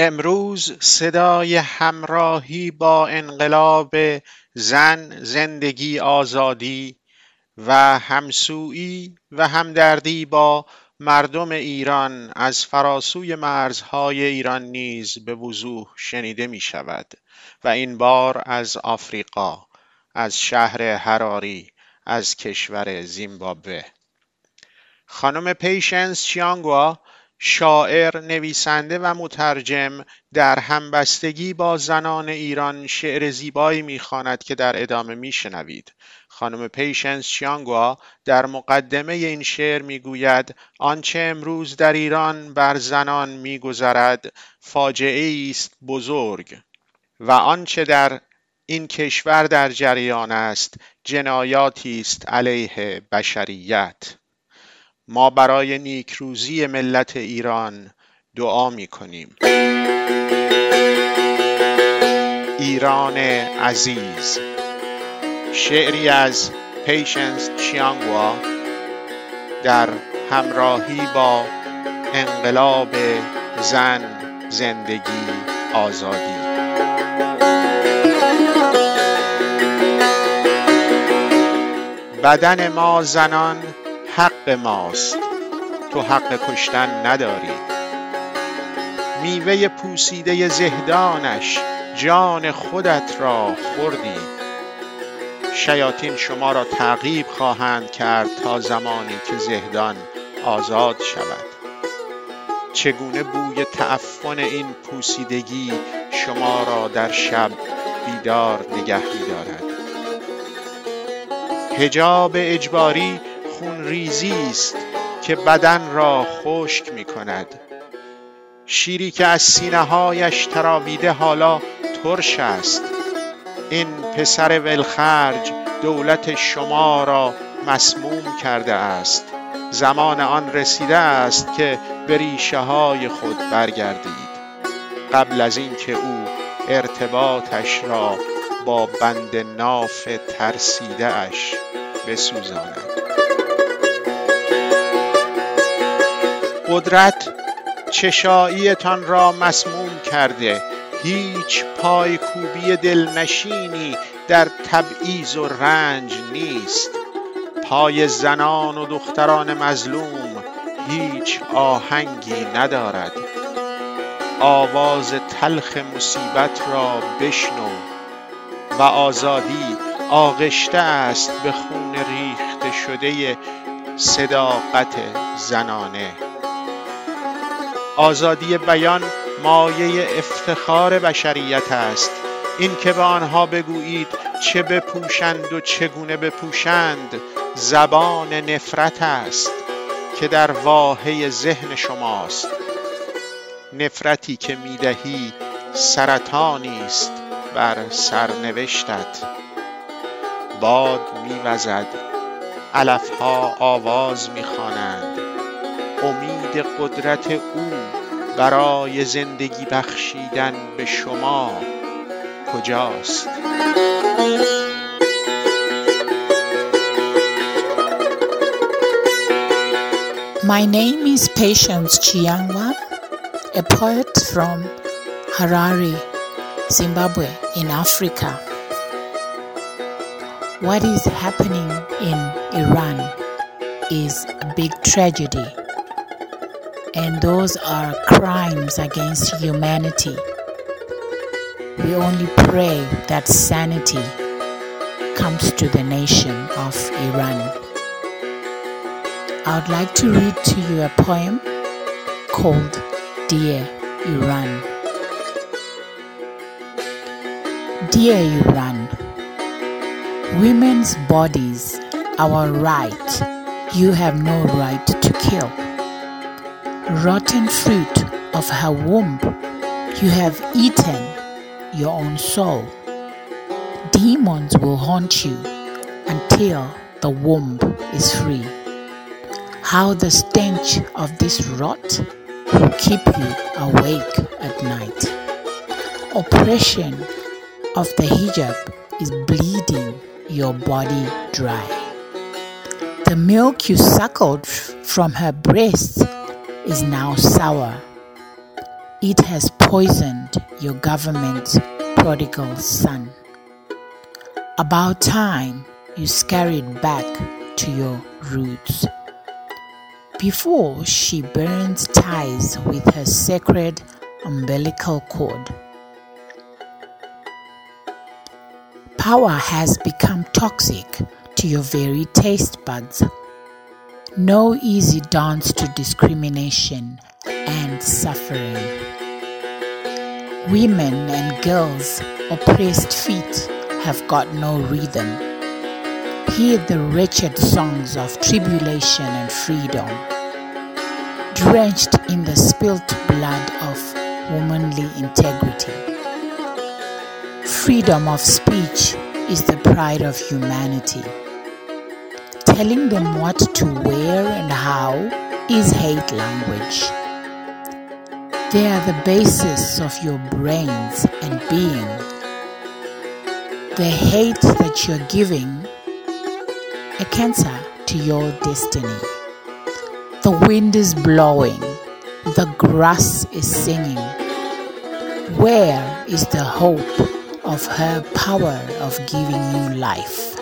امروز صدای همراهی با انقلاب زن، زندگی، آزادی و همسویی و همدردی با مردم ایران از فراسوی مرزهای ایران نیز به وضوح شنیده می شود و این بار از آفریقا از شهر هراری از کشور زیمبابوه. خانم پیشنس چیانگوا شاعر، نویسنده و مترجم در همبستگی با زنان ایران شعر زیبایی می‌خواند که در ادامه میشنوید. خانم پیشنس چیانگوا در مقدمه این شعر می‌گوید آنچه امروز در ایران بر زنان میگذرد فاجعه است بزرگ و آنچه در این کشور در جریان است جنایاتی است علیه بشریت ما برای نیکروزی ملت ایران دعا می کنیم ایران عزیز شعری از پیشنس چیانگوا در همراهی با انقلاب زن زندگی آزادی. بدن ما زنان حق ماست. تو حق کشتن نداری. میوه پوسیده زهدانش جان خودت را خوردی. شیاطین شما را تعقیب خواهند کرد تا زمانی که زهدان آزاد شود. چگونه بوی تعفن این پوسیدگی شما را در شب بیدار نگه می‌دارد حجاب اجباری ریزی است که بدن را خشک می کند شیری که از سینه هایش حالا ترش است. این پسر ولخرج دولت شما را مسموم کرده است. زمان آن رسیده است که به ریشه های خود برگردید. قبل از اینکه او ارتباطش را با بند ناف ترسیده اش بسوزاند. قدرت چشاییتان را مسموم کرده. هیچ پایکوبی دلنشینی در تبعیض و رنج نیست. پای زنان و دختران مظلوم هیچ آهنگی ندارد. آواز تلخ مصیبت را بشنو و آزادی آغشته است به خون ریخته شده صداقت زنانه. آزادی بیان مایه افتخار بشریت است. این که به آنها بگویید چه بپوشند و چگونه بپوشند زبان نفرت است که در واحه ذهن شماست. نفرتی که می‌دهی سرطانی است بر سرنوشتت. باد میوزد علفها آواز می‌خوانند. امید قدرت او برای زندگی بخشیدن به شما کجاست My name is Patience Chiangwa, a poet from Harare, Zimbabwe, in Africa. What is happening in Iran is a big tragedy and those are crimes against humanity. We only pray that sanity comes to the nation of Iran. I would like to read to you a poem called Dear Iran. Dear Iran, women's bodies, our right, you have no right to kill rotten fruit of her womb, you have eaten your own soul. Demons will haunt you until the womb is free. How the stench of this rot will keep you awake at night. Oppression of the hijab is bleeding your body dry. The milk you suckled from her breasts is now sour. It has poisoned your government's prodigal son. About time you scurried back to your roots. Before she burns ties with her sacred umbilical cord. Power has become toxic to your very taste buds. No easy dance to discrimination and suffering. Women and girls' oppressed feet have got no rhythm. Hear the wretched songs of tribulation and freedom, drenched in the spilt blood of womanly integrity. Freedom of speech is the pride of humanity. Telling them what to wear and how is hate language. They are the basis of your brains and being. The hate that you're giving a cancer to your destiny. The wind is blowing, the grass is singing. Where is the hope of her power of giving you life?